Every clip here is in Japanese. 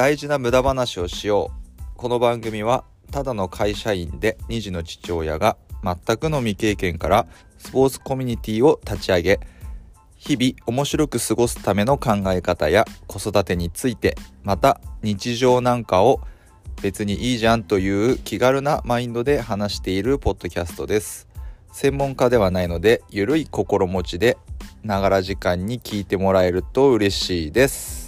大事な無駄話をしよう。この番組はただの会社員で2児の父親が全くの未経験からスポーツコミュニティを立ち上げ日々面白く過ごすための考え方や子育てについてまた日常なんかを別にいいじゃんという気軽なマインドで話しているポッドキャストです。専門家ではないのでゆるい心持ちでながら時間に聞いてもらえると嬉しいです。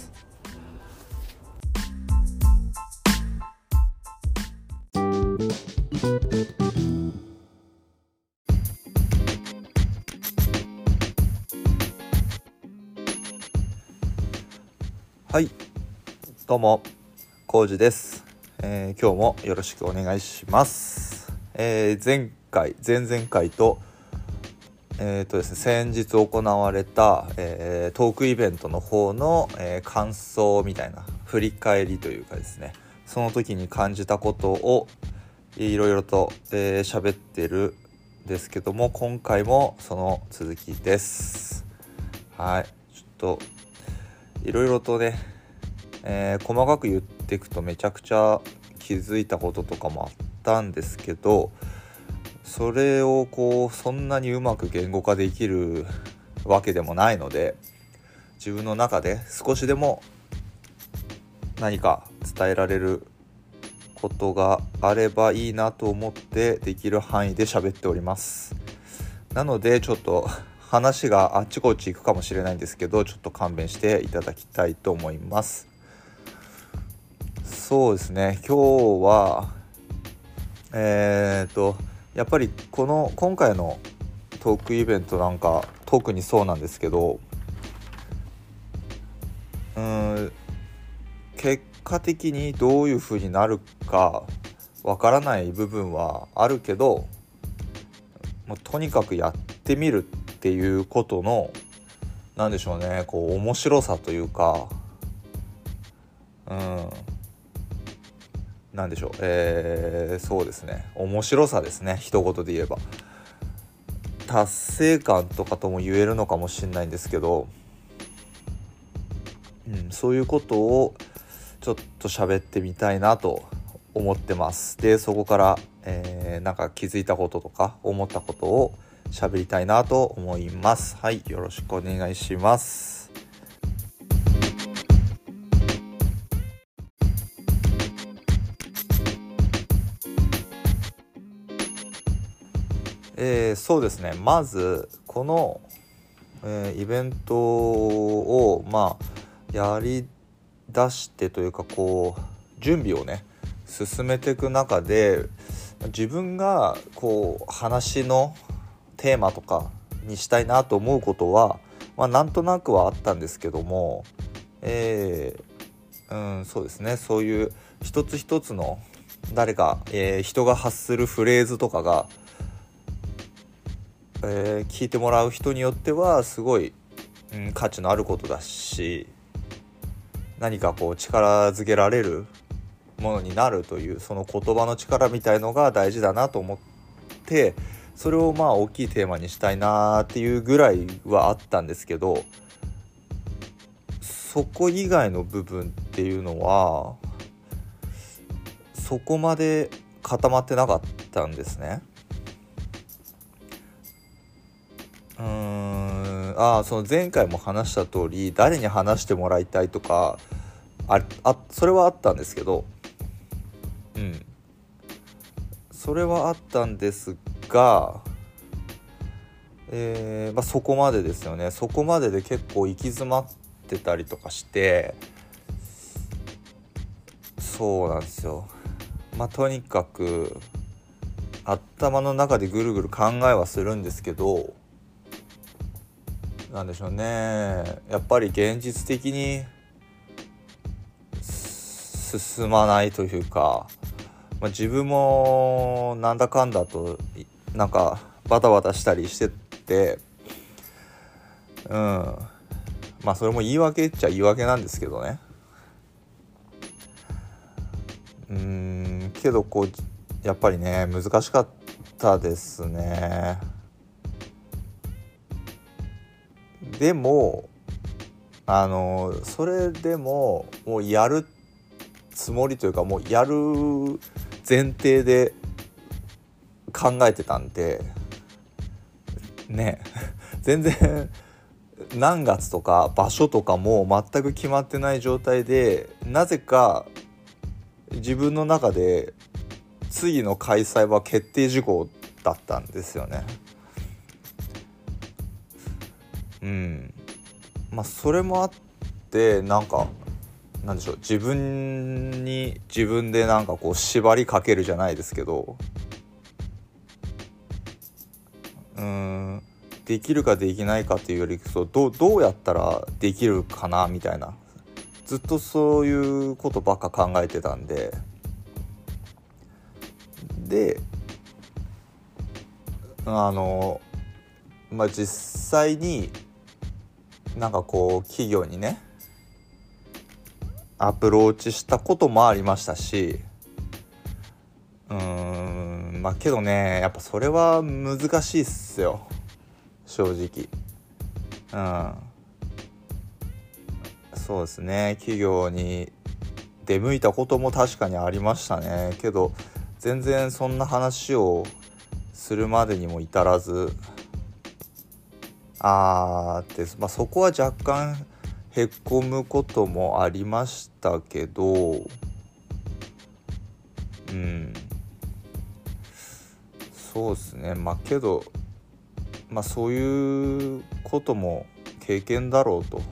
はい。どうもコウジです、えー今日もよろしくお願いします、えー前回前々回とえーとですね、先日行われた、えートークイベントの方の、えー感想みたいな振り返りというかですね。その時に感じたことをいろいろと喋、えーってるんですけども今回もその続きです。はい。ちょっといろいろとね、えー細かく言っていくとめちゃくちゃ気づいたこととかもあったんですけどそれをこうそんなにうまく言語化できるわけでもないので自分の中で少しでも何か伝えられることがあればいいなと思ってできる範囲で喋っております。なのでちょっと話があっちこっち行くかもしれないんですけどちょっと勘弁していただきたいと思います。そうですね。今日はえー、とやっぱりこの今回のトークイベントなんか特にそうなんですけどうーん結果的にどういう風になるかわからない部分はあるけどもうとにかくやってみるっていうことの何でしょうねこう面白さというかうん。なんでしょうえー、そうですね。面白さですね一言で言えば。達成感とかとも言えるのかもしれないんですけど、うん、そういうことをちょっと喋ってみたいなと思ってます。でそこから、えーなんか気づいたこととか思ったことを喋りたいなと思います。はいよろしくお願いします。えーそうですね。まずこの、えーイベントをまあやり出してというかこう準備をね進めていく中で自分がこう話のテーマとかにしたいなと思うことは、まあ、なんとなくはあったんですけども、えーうん、そうですね。そういう一つ一つの誰か、えー人が発するフレーズとかがえー聞いてもらう人によってはすごい、うん、価値のあることだし何かこう力づけられるものになるというその言葉の力みたいのが大事だなと思ってそれをまあ大きいテーマにしたいなっていうぐらいはあったんですけどそこ以外の部分っていうのはそこまで固まってなかったんですね。うーんあーその前回も話した通り誰に話してもらいたいとかああそれはあったんですけどうんそれはあったんですが、えーまあ、そこまでですよね。そこまでで結構行き詰まってたりとかしてそうなんですよ。まあとにかく頭の中でぐるぐる考えはするんですけどなんでしょうね。やっぱり現実的に進まないというか、まあ、自分もなんだかんだとなんかバタバタしたりしててうん。まあそれも言い訳っちゃ言い訳なんですけどね。うんけどこうやっぱりね難しかったですね。でもあのそれでももうやるつもりというかもうやる前提で考えてたんでね 全然何月とか場所とかも全く決まってない状態でなぜか自分の中で次の開催は決定事項だったんですよね。うんまあそれもあってなんかなんでしょう自分に自分でなんかこう縛りかけるじゃないですけどうんできるかできないかっていうよりそうどうやったらできるかなみたいな。ずっとそういうことばっか考えてたんで。であのまあ実際になんかこう企業にねアプローチしたこともありましたしうんまあけどねやっぱそれは難しいっすよ。正直。うん。そうですね。企業に出向いたことも確かにありましたね。けど全然そんな話をするまでにも至らず。あーって、まあ、そこは若干へこむこともありましたけど。うん。そうですね。まあけどまあそういうことも経験だろうと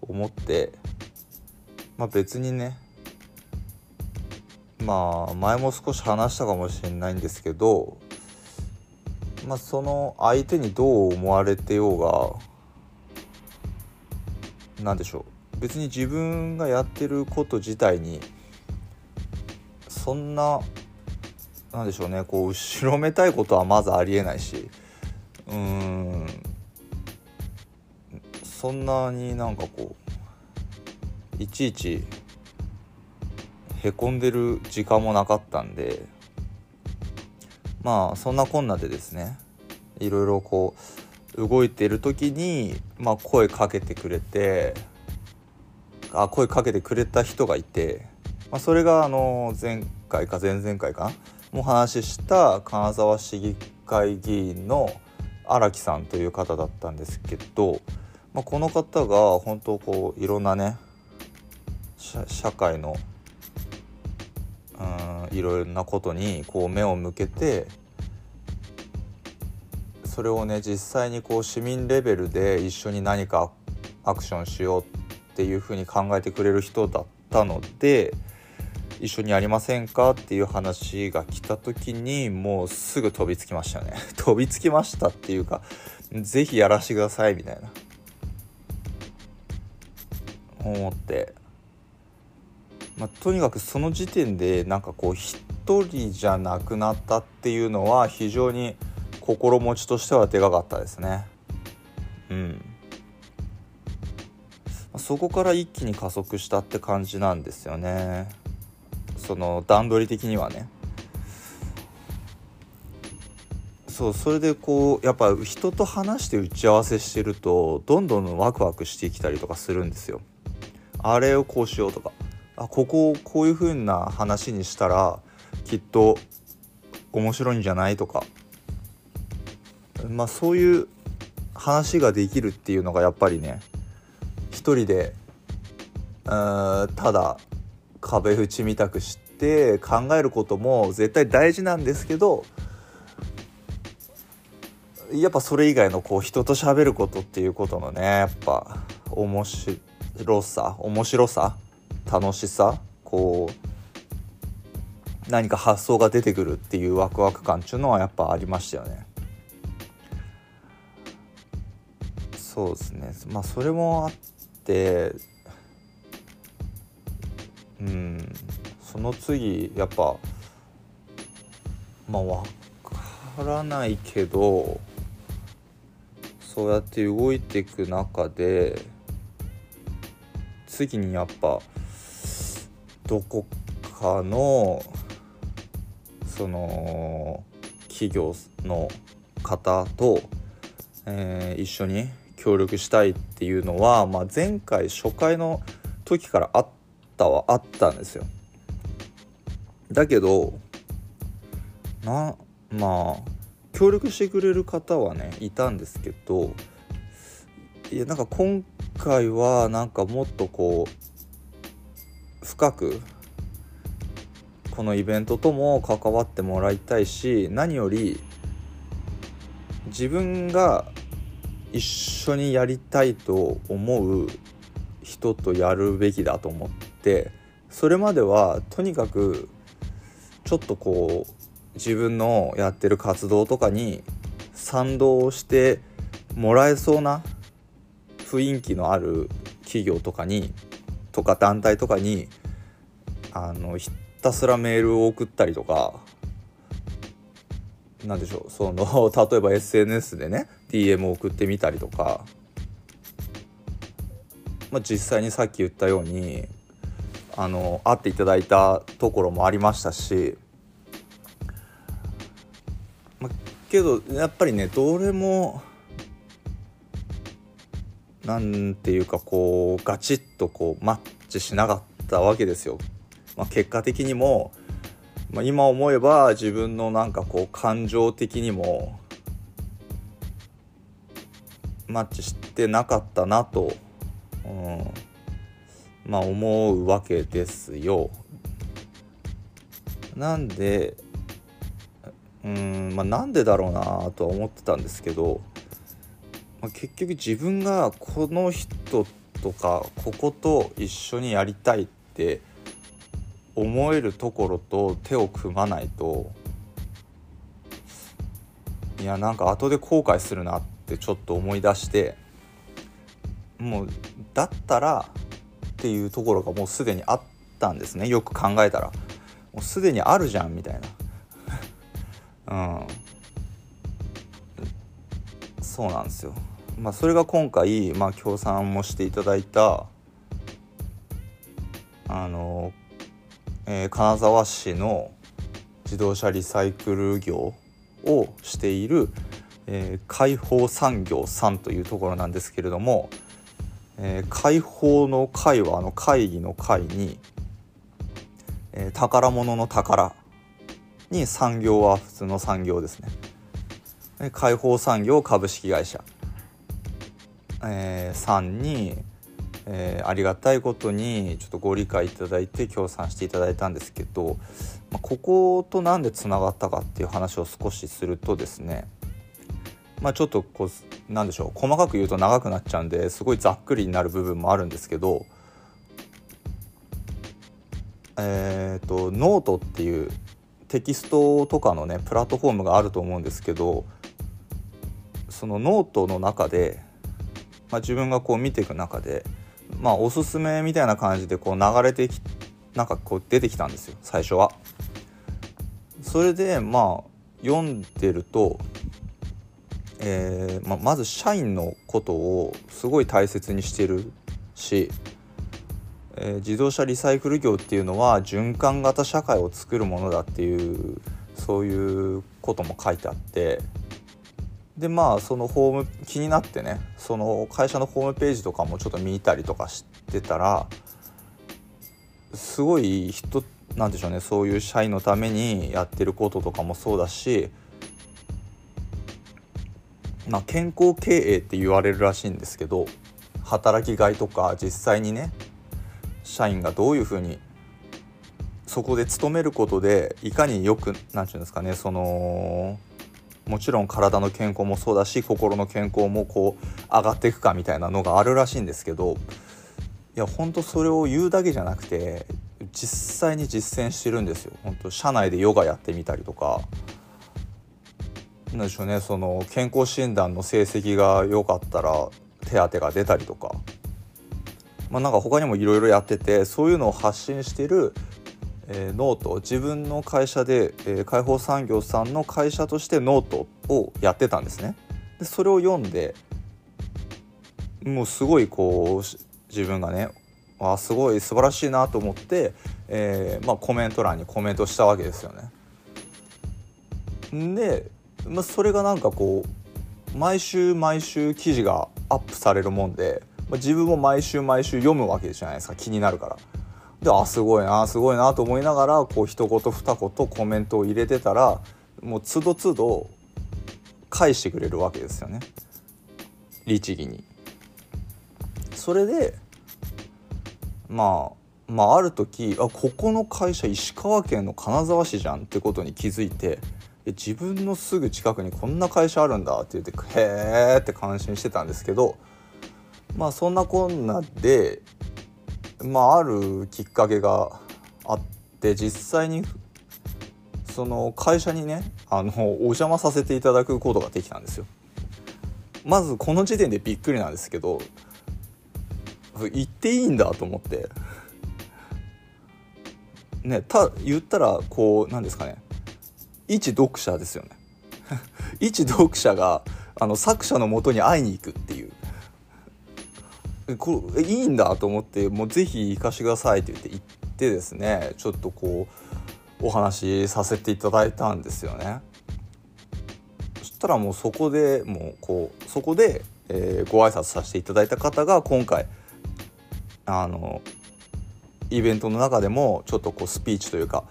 思ってまあ別にねまあ前も少し話したかもしれないんですけどまあその相手にどう思われてようが何でしょう。別に自分がやってること自体にそんななんでしょうね。こう後ろめたいことはまずありえないし。うーん。そんなになんかこういちいちへこんでる時間もなかったんでまあそんなこんなでですね。いろいろこう動いてる時に、まあ、声かけてくれてあ声かけてくれた人がいて、まあ、それがあの前回か前々回かなも話しした金沢市議会議員の荒木さんという方だったんですけど、まあ、この方が本当こういろんなね社会のうんいろいろなことにこう目を向けてそれをね実際にこう市民レベルで一緒に何かアクションしようっていうふうに考えてくれる人だったので一緒にやりませんかっていう話が来た時にもうすぐ飛びつきましたね。飛びつきましたっていうか是非やらしてくださいみたいな。思って。まあ、とにかくその時点でなんかこう一人じゃなくなったっていうのは非常に心持ちとしてはでかかったですね。うん。そこから一気に加速したって感じなんですよね。その段取り的にはね。そうそれでこうやっぱ人と話して打ち合わせしてるとどんどんワクワクしてきたりとかするんですよ。あれをこうしようとか。あここをこういう風な話にしたらきっと面白いんじゃないとか。まあそういう話ができるっていうのがやっぱりね一人でただ壁縁みたくして考えることも絶対大事なんですけどやっぱそれ以外のこう人と喋ることっていうことのねやっぱ面白さ面白さ楽しさこう何か発想が出てくるっていうワクワク感っていうのはやっぱありましたよね。そうですねまあそれもあってうん。その次やっぱまあ分からないけどそうやって動いていく中で次にやっぱどこかのその企業の方と、えー、一緒に協力したいっていうのは、まあ、前回初回の時からあったはあったんですよ。だけどなまあ協力してくれる方はねいたんですけどいやなんか今回はなんかもっとこう深くこのイベントとも関わってもらいたいし何より自分が一緒にやりたいと思う人とやるべきだと思ってそれまではとにかくちょっとこう自分のやってる活動とかに賛同してもらえそうな雰囲気のある企業とかにとか団体とかにあのひたすらメールを送ったりとかなんでしょうその 例えば SNS でね DM を送ってみたりとか、まあ、実際にさっき言ったようにあの会っていただいたところもありましたし、ま、けどやっぱりねどれもなんていうかこうガチッとこうマッチしなかったわけですよ。まあ、結果的にも、まあ、今思えば自分のなんかこう感情的にもマッチしてなかったなと、うん、まあ思うわけですよ。なんでうんまあなんでだろうなとは思ってたんですけど、まあ、結局自分がこの人とかここと一緒にやりたいって思えるところと手を組まないといやなんか後で後悔するなってちょっと思い出してもうだったらっていうところがもうすでにあったんですね。よく考えたら。もうすでにあるじゃんみたいな。うん。そうなんですよ。まあそれが今回まあ協賛もしていただいたあのえー、金沢市の自動車リサイクル業をしている、えー、解放産業さんというところなんですけれども、えー、解放の会はあの会議の会に、えー、宝物の宝に産業は普通の産業ですね。解放産業株式会社、えー、さんにえー、ありがたいことにちょっとご理解いただいて協賛していただいたんですけど、まあ、ここと何でつながったかっていう話を少しするとですねまあちょっとこうなんでしょう細かく言うと長くなっちゃうんですごいざっくりになる部分もあるんですけどえっ、ー、とノートっていうテキストとかのねプラットフォームがあると思うんですけどそのノートの中で、まあ、自分がこう見ていく中でまあおすすめみたいな感じでこう流れてきなんかこう出てきたんですよ最初は。それでまあ読んでると、えーままず社員のことをすごい大切にしてるし、えー、自動車リサイクル業っていうのは循環型社会を作るものだっていうそういうことも書いてあってでまあそのホーム気になってねその会社のホームページとかもちょっと見たりとかしてたらすごい人なんでしょうねそういう社員のためにやってることとかもそうだし、まあ、健康経営って言われるらしいんですけど働きがいとか実際にね社員がどういうふうにそこで勤めることでいかによく何て言うんですかねそのもちろん体の健康もそうだし心の健康もこう上がっていくかみたいなのがあるらしいんですけどいやほんとそれを言うだけじゃなくて実際に実践してるんですよ。本当社内でヨガやってみたりとかなんでしょうねその健康診断の成績が良かったら手当が出たりとか。まあ、なんか他にもいろいろやっててそういうのを発信してるえー、ノート自分の会社で、えー、解放産業さんの会社としてノートをやってたんですね。でそれを読んでもうすごいこう自分がねあすごい素晴らしいなと思って、えーまあ、コメント欄にコメントしたわけですよね。で、まあ、それがなんかこう毎週毎週記事がアップされるもんで、まあ、自分も毎週毎週読むわけじゃないですか気になるから。であすごいなすごいなと思いながらこう一言二言コメントを入れてたらもうつどつど返してくれるわけですよね律儀に。それでまあまあある時あここの会社石川県の金沢市じゃんってことに気づいて自分のすぐ近くにこんな会社あるんだって言ってへーって感心してたんですけどまあそんなこんなでまああるきっかけがあって実際にその会社にねあのお邪魔させていただくことができたんですよ。まずこの時点でびっくりなんですけど行っていいんだと思ってねた言ったらこうなんですかね一読者ですよね 一読者があの作者のもとに会いに行くっていうこれいいんだと思ってもうぜひ行かしてくださいって言って行ってですねちょっとこうお話しさせていただいたんですよね。そしたらもうそこでもうこうそこで、えー、ご挨拶させていただいた方が今回あのイベントの中でもちょっとこうスピーチというか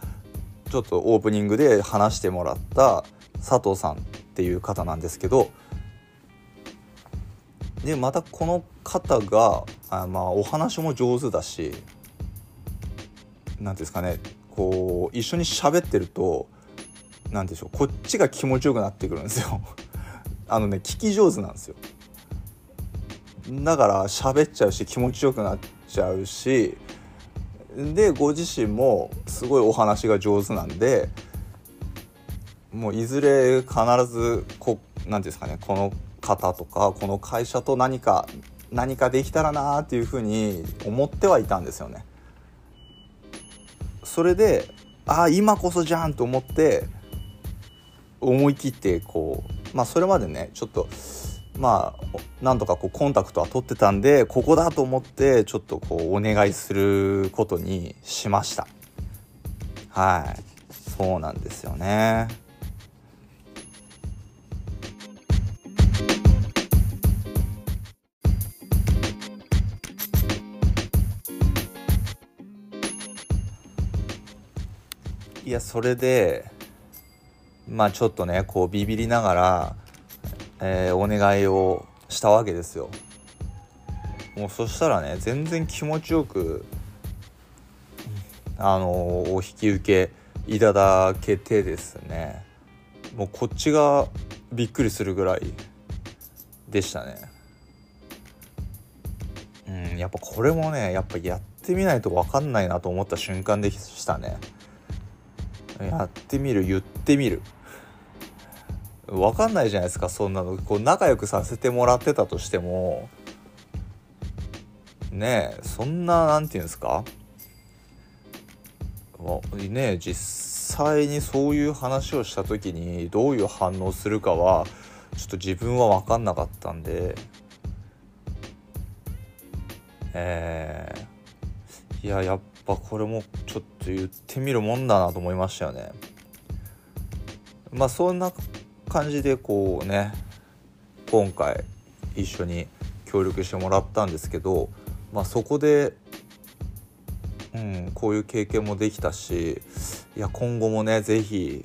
ちょっとオープニングで話してもらった佐藤さんっていう方なんですけどでまたこの方があまあお話も上手だし何ですかねこう一緒に喋ってると何でしょうこっちが気持ちよくなってくるんですよ。あのね聞き上手なんですよ。だから喋っちゃうし気持ちよくなっちゃうしでご自身もすごいお話が上手なんでもういずれ必ずこ何ですかねこの方とかこの会社と何か何かできたらなっていうふうに思ってはいたんですよね。それでああ今こそじゃんと思って思い切ってこうまあそれまでねちょっとまあなんとかこうコンタクトは取ってたんでここだと思ってちょっとこうお願いすることにしました。はい。そうなんですよね。いやそれでまあちょっとねこうビビりながらえー、お願いをしたわけですよ。もうそしたらね全然気持ちよくあのお引き受けいただけてですね。もうこっちがびっくりするぐらいでしたね。うんやっぱこれもねやっぱやってみないと分かんないなと思った瞬間でしたね。やってみる言ってみる。分かんないじゃないですかそんなの。こう仲良くさせてもらってたとしても。ねえそんな何て言うんですか。ねえ実際にそういう話をした時にどういう反応するかはちょっと自分は分かんなかったんで。えー、いややっぱこれもちょっと言ってみるもんだなと思いましたよね。まあそんな感じでこうね今回一緒に協力してもらったんですけど、まあ、そこで、うん、こういう経験もできたしいや今後もね是非、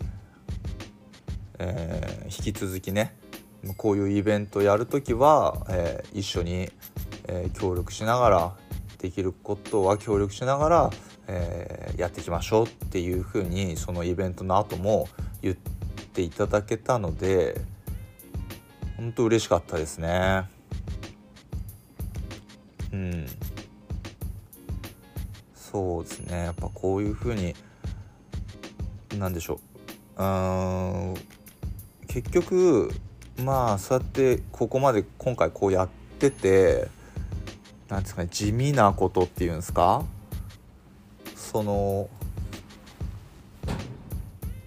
えー、引き続きねこういうイベントやる時は、えー、一緒に、えー、協力しながらできることは協力しながら、えー、やっていきましょうっていうふうにそのイベントの後も言っていただけたので本当嬉しかったですね。うん。そうですね。やっぱこういうふうになんでしょう。うん結局まあそうやってここまで今回こうやっててなんですかね地味なことっていうんですか？その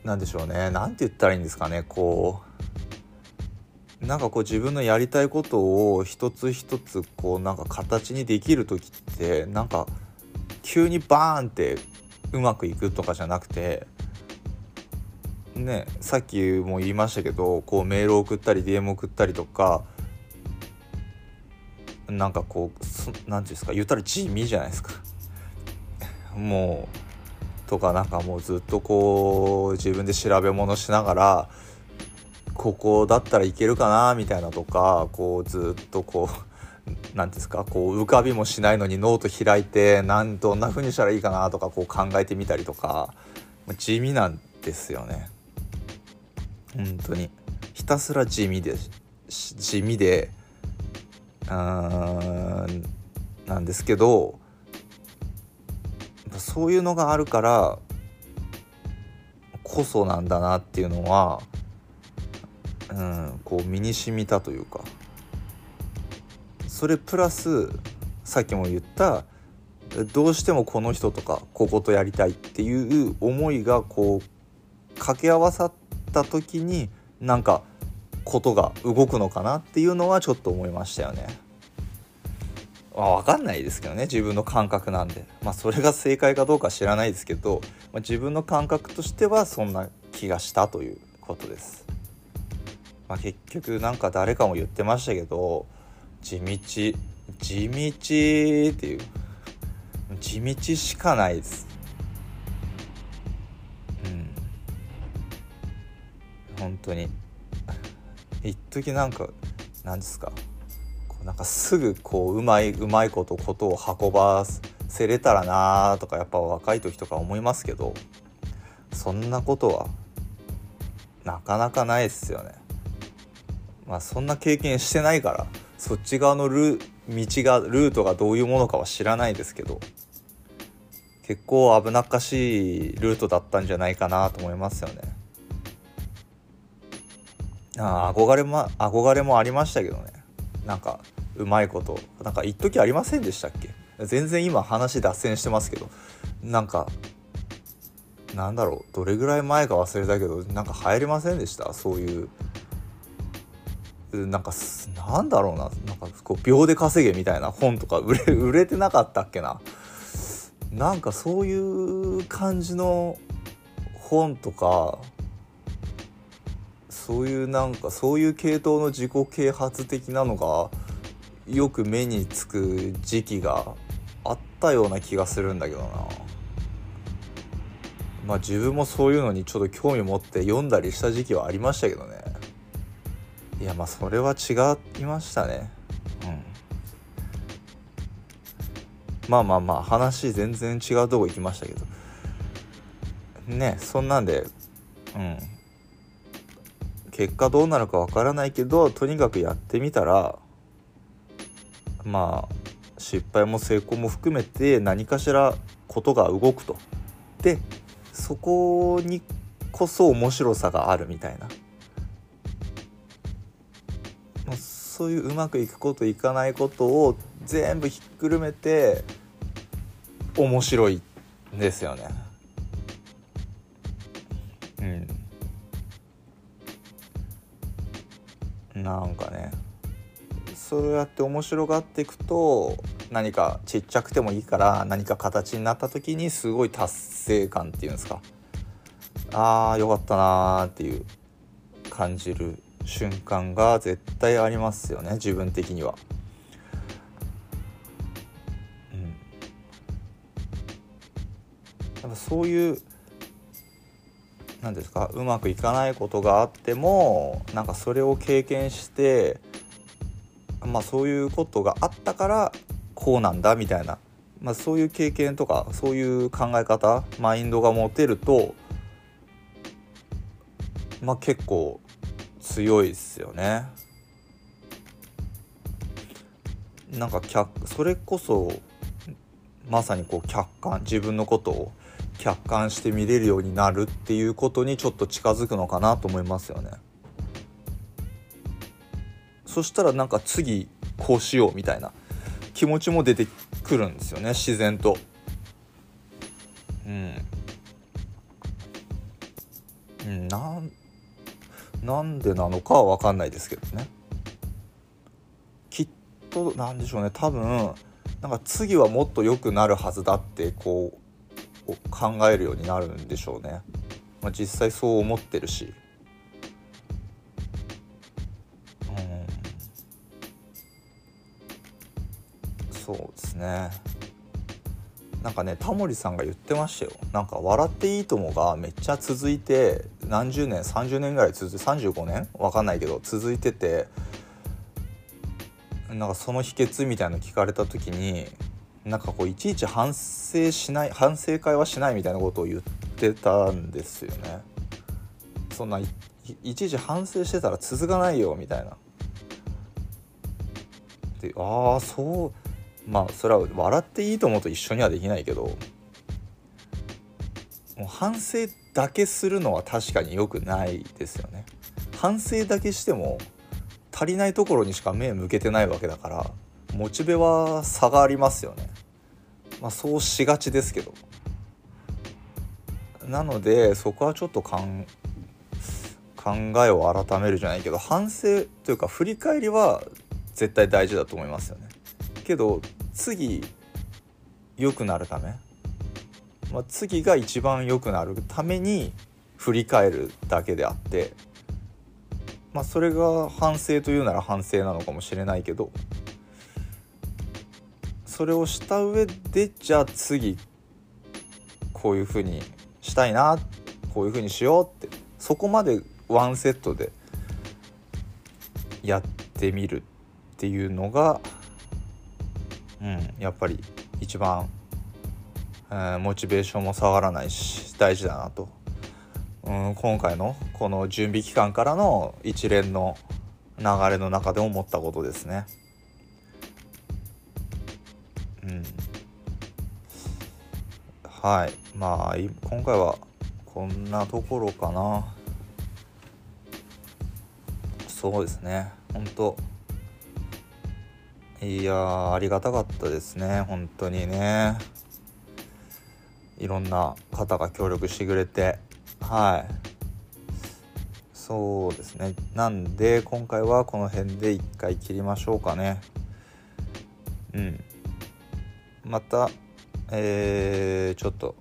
なんでしょうね。何て言ったらいいんですかね。こうなんかこう自分のやりたいことを一つ一つこうなんか形にできる時ってなんか急にバーンってうまくいくとかじゃなくてねさっきも言いましたけどこうメールを送ったり DM 送ったりとかなんかこう何て言うんですか言ったら地味じゃないですか。もうとかなんかもうずっとこう自分で調べ物しながらここだったらいけるかなみたいなとかこうずっとこう何ですかこう浮かびもしないのにノート開いてなんどんな風にしたらいいかなとかこう考えてみたりとか地味なんですよね。本当に。ひたすら地味で地味でうーんなんですけどそういうのがあるからこそなんだなっていうのは、うん、こう身に染みたというかそれプラスさっきも言ったどうしてもこの人とかこことやりたいっていう思いがこう掛け合わさった時になんかことが動くのかなっていうのはちょっと思いましたよね。まあ、分かんないですけどね自分の感覚なんで、まあ、それが正解かどうか知らないですけど、まあ、自分の感覚としてはそんな気がしたということです。まあ、結局なんか誰かも言ってましたけど地道地道っていう地道しかないです。うん本当に一時なんか何ですか？なんかすぐこううまいうまいことことを運ばせれたらなとかやっぱ若い時とか思いますけどそんなことはなかなかないですよね。まあそんな経験してないからそっち側のル道がルートがどういうものかは知らないですけど結構危なっかしいルートだったんじゃないかなと思いますよね。あ憧れも憧れもありましたけどねなんかうまいこと。なんか一時ありませんでしたっけ？全然今話脱線してますけど。なんかなんだろう。どれぐらい前か忘れたけどなんか流行りませんでした？そういう。なんかなんだろうな。なんかこう秒で稼げみたいな本とか売れ売れてなかったっけな。なんかそういう感じの本とかそういうなんかそういう系統の自己啓発的なのがよく目につく時期があったような気がするんだけどな。まあ自分もそういうのにちょっと興味持って読んだりした時期はありましたけどね。いやまあそれは違いましたね。うん。まあまあまあ話全然違うとこ行きましたけど。ねそんなんでうん。結果どうなるかわからないけどとにかくやってみたらまあ失敗も成功も含めて何かしらことが動くと。でそこにこそ面白さがあるみたいな。まあ、そういううまくいくこといかないことを全部ひっくるめて面白いんですよね。うん。なんかねそうやって面白がっていくと何かちっちゃくてもいいから何か形になった時にすごい達成感っていうんですかあーよかったなーっていう感じる瞬間が絶対ありますよね自分的には。うん、やっぱそういう何ですかうまくいかないことがあってもなんかそれを経験してまあ、そういうことがあったからこうなんだみたいな、まあ、そういう経験とかそういう考え方マインドが持てると、まあ、結構強いですよね。なんか客それこそまさにこう客観自分のことを客観して見れるようになるっていうことにちょっと近づくのかなと思いますよね。そしたらなんか次こうしようみたいな気持ちも出てくるんですよね自然と。うん。うん、なんなんでなのかは分かんないですけどね。きっとなんでしょうね。多分なんか次はもっと良くなるはずだってこう考えるようになるんでしょうね、まあ、実際そう思ってるし。そうですねなんかねタモリさんが言ってましたよなんか「笑っていいとも」がめっちゃ続いて何十年30年ぐらい続いて35年？わかんないけど続いててなんかその秘訣みたいなの聞かれた時になんかこういちいち反省しない反省会はしないみたいなことを言ってたんですよね。そんないいちいち反省してたら続かないよみたいな。でああそうまあそれは笑っていいと思うと一緒にはできないけどもう反省だけするのは確かに良くないですよね。反省だけしても足りないところにしか目向けてないわけだからモチベは差がありますよね。まあそうしがちですけど。なのでそこはちょっと考えを改めるじゃないけど反省というか振り返りは絶対大事だと思いますよね。けど次良くなるため、まあ、次が一番良くなるために振り返るだけであって、まあ、それが反省というなら反省なのかもしれないけどそれをした上でじゃあ次こういうふうにしたいなこういうふうにしようってそこまでワンセットでやってみるっていうのがうん、やっぱり一番、えー、モチベーションも下がらないし大事だなと、うん、今回のこの準備期間からの一連の流れの中で思ったことですね。うん、はい。まあ今回はこんなところかな。そうですね。本当いやありがたかったですね本当にね。いろんな方が協力してくれて。はい。そうですね。なんで今回はこの辺で一回切りましょうかね。うん。またえー、ちょっと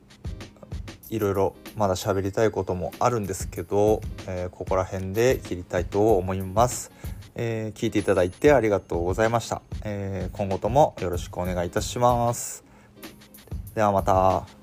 いろいろまだ喋りたいこともあるんですけど、えー、ここら辺で切りたいと思います。えー、聞いていただいてありがとうございました、えー、今後ともよろしくお願いいたしますではまた。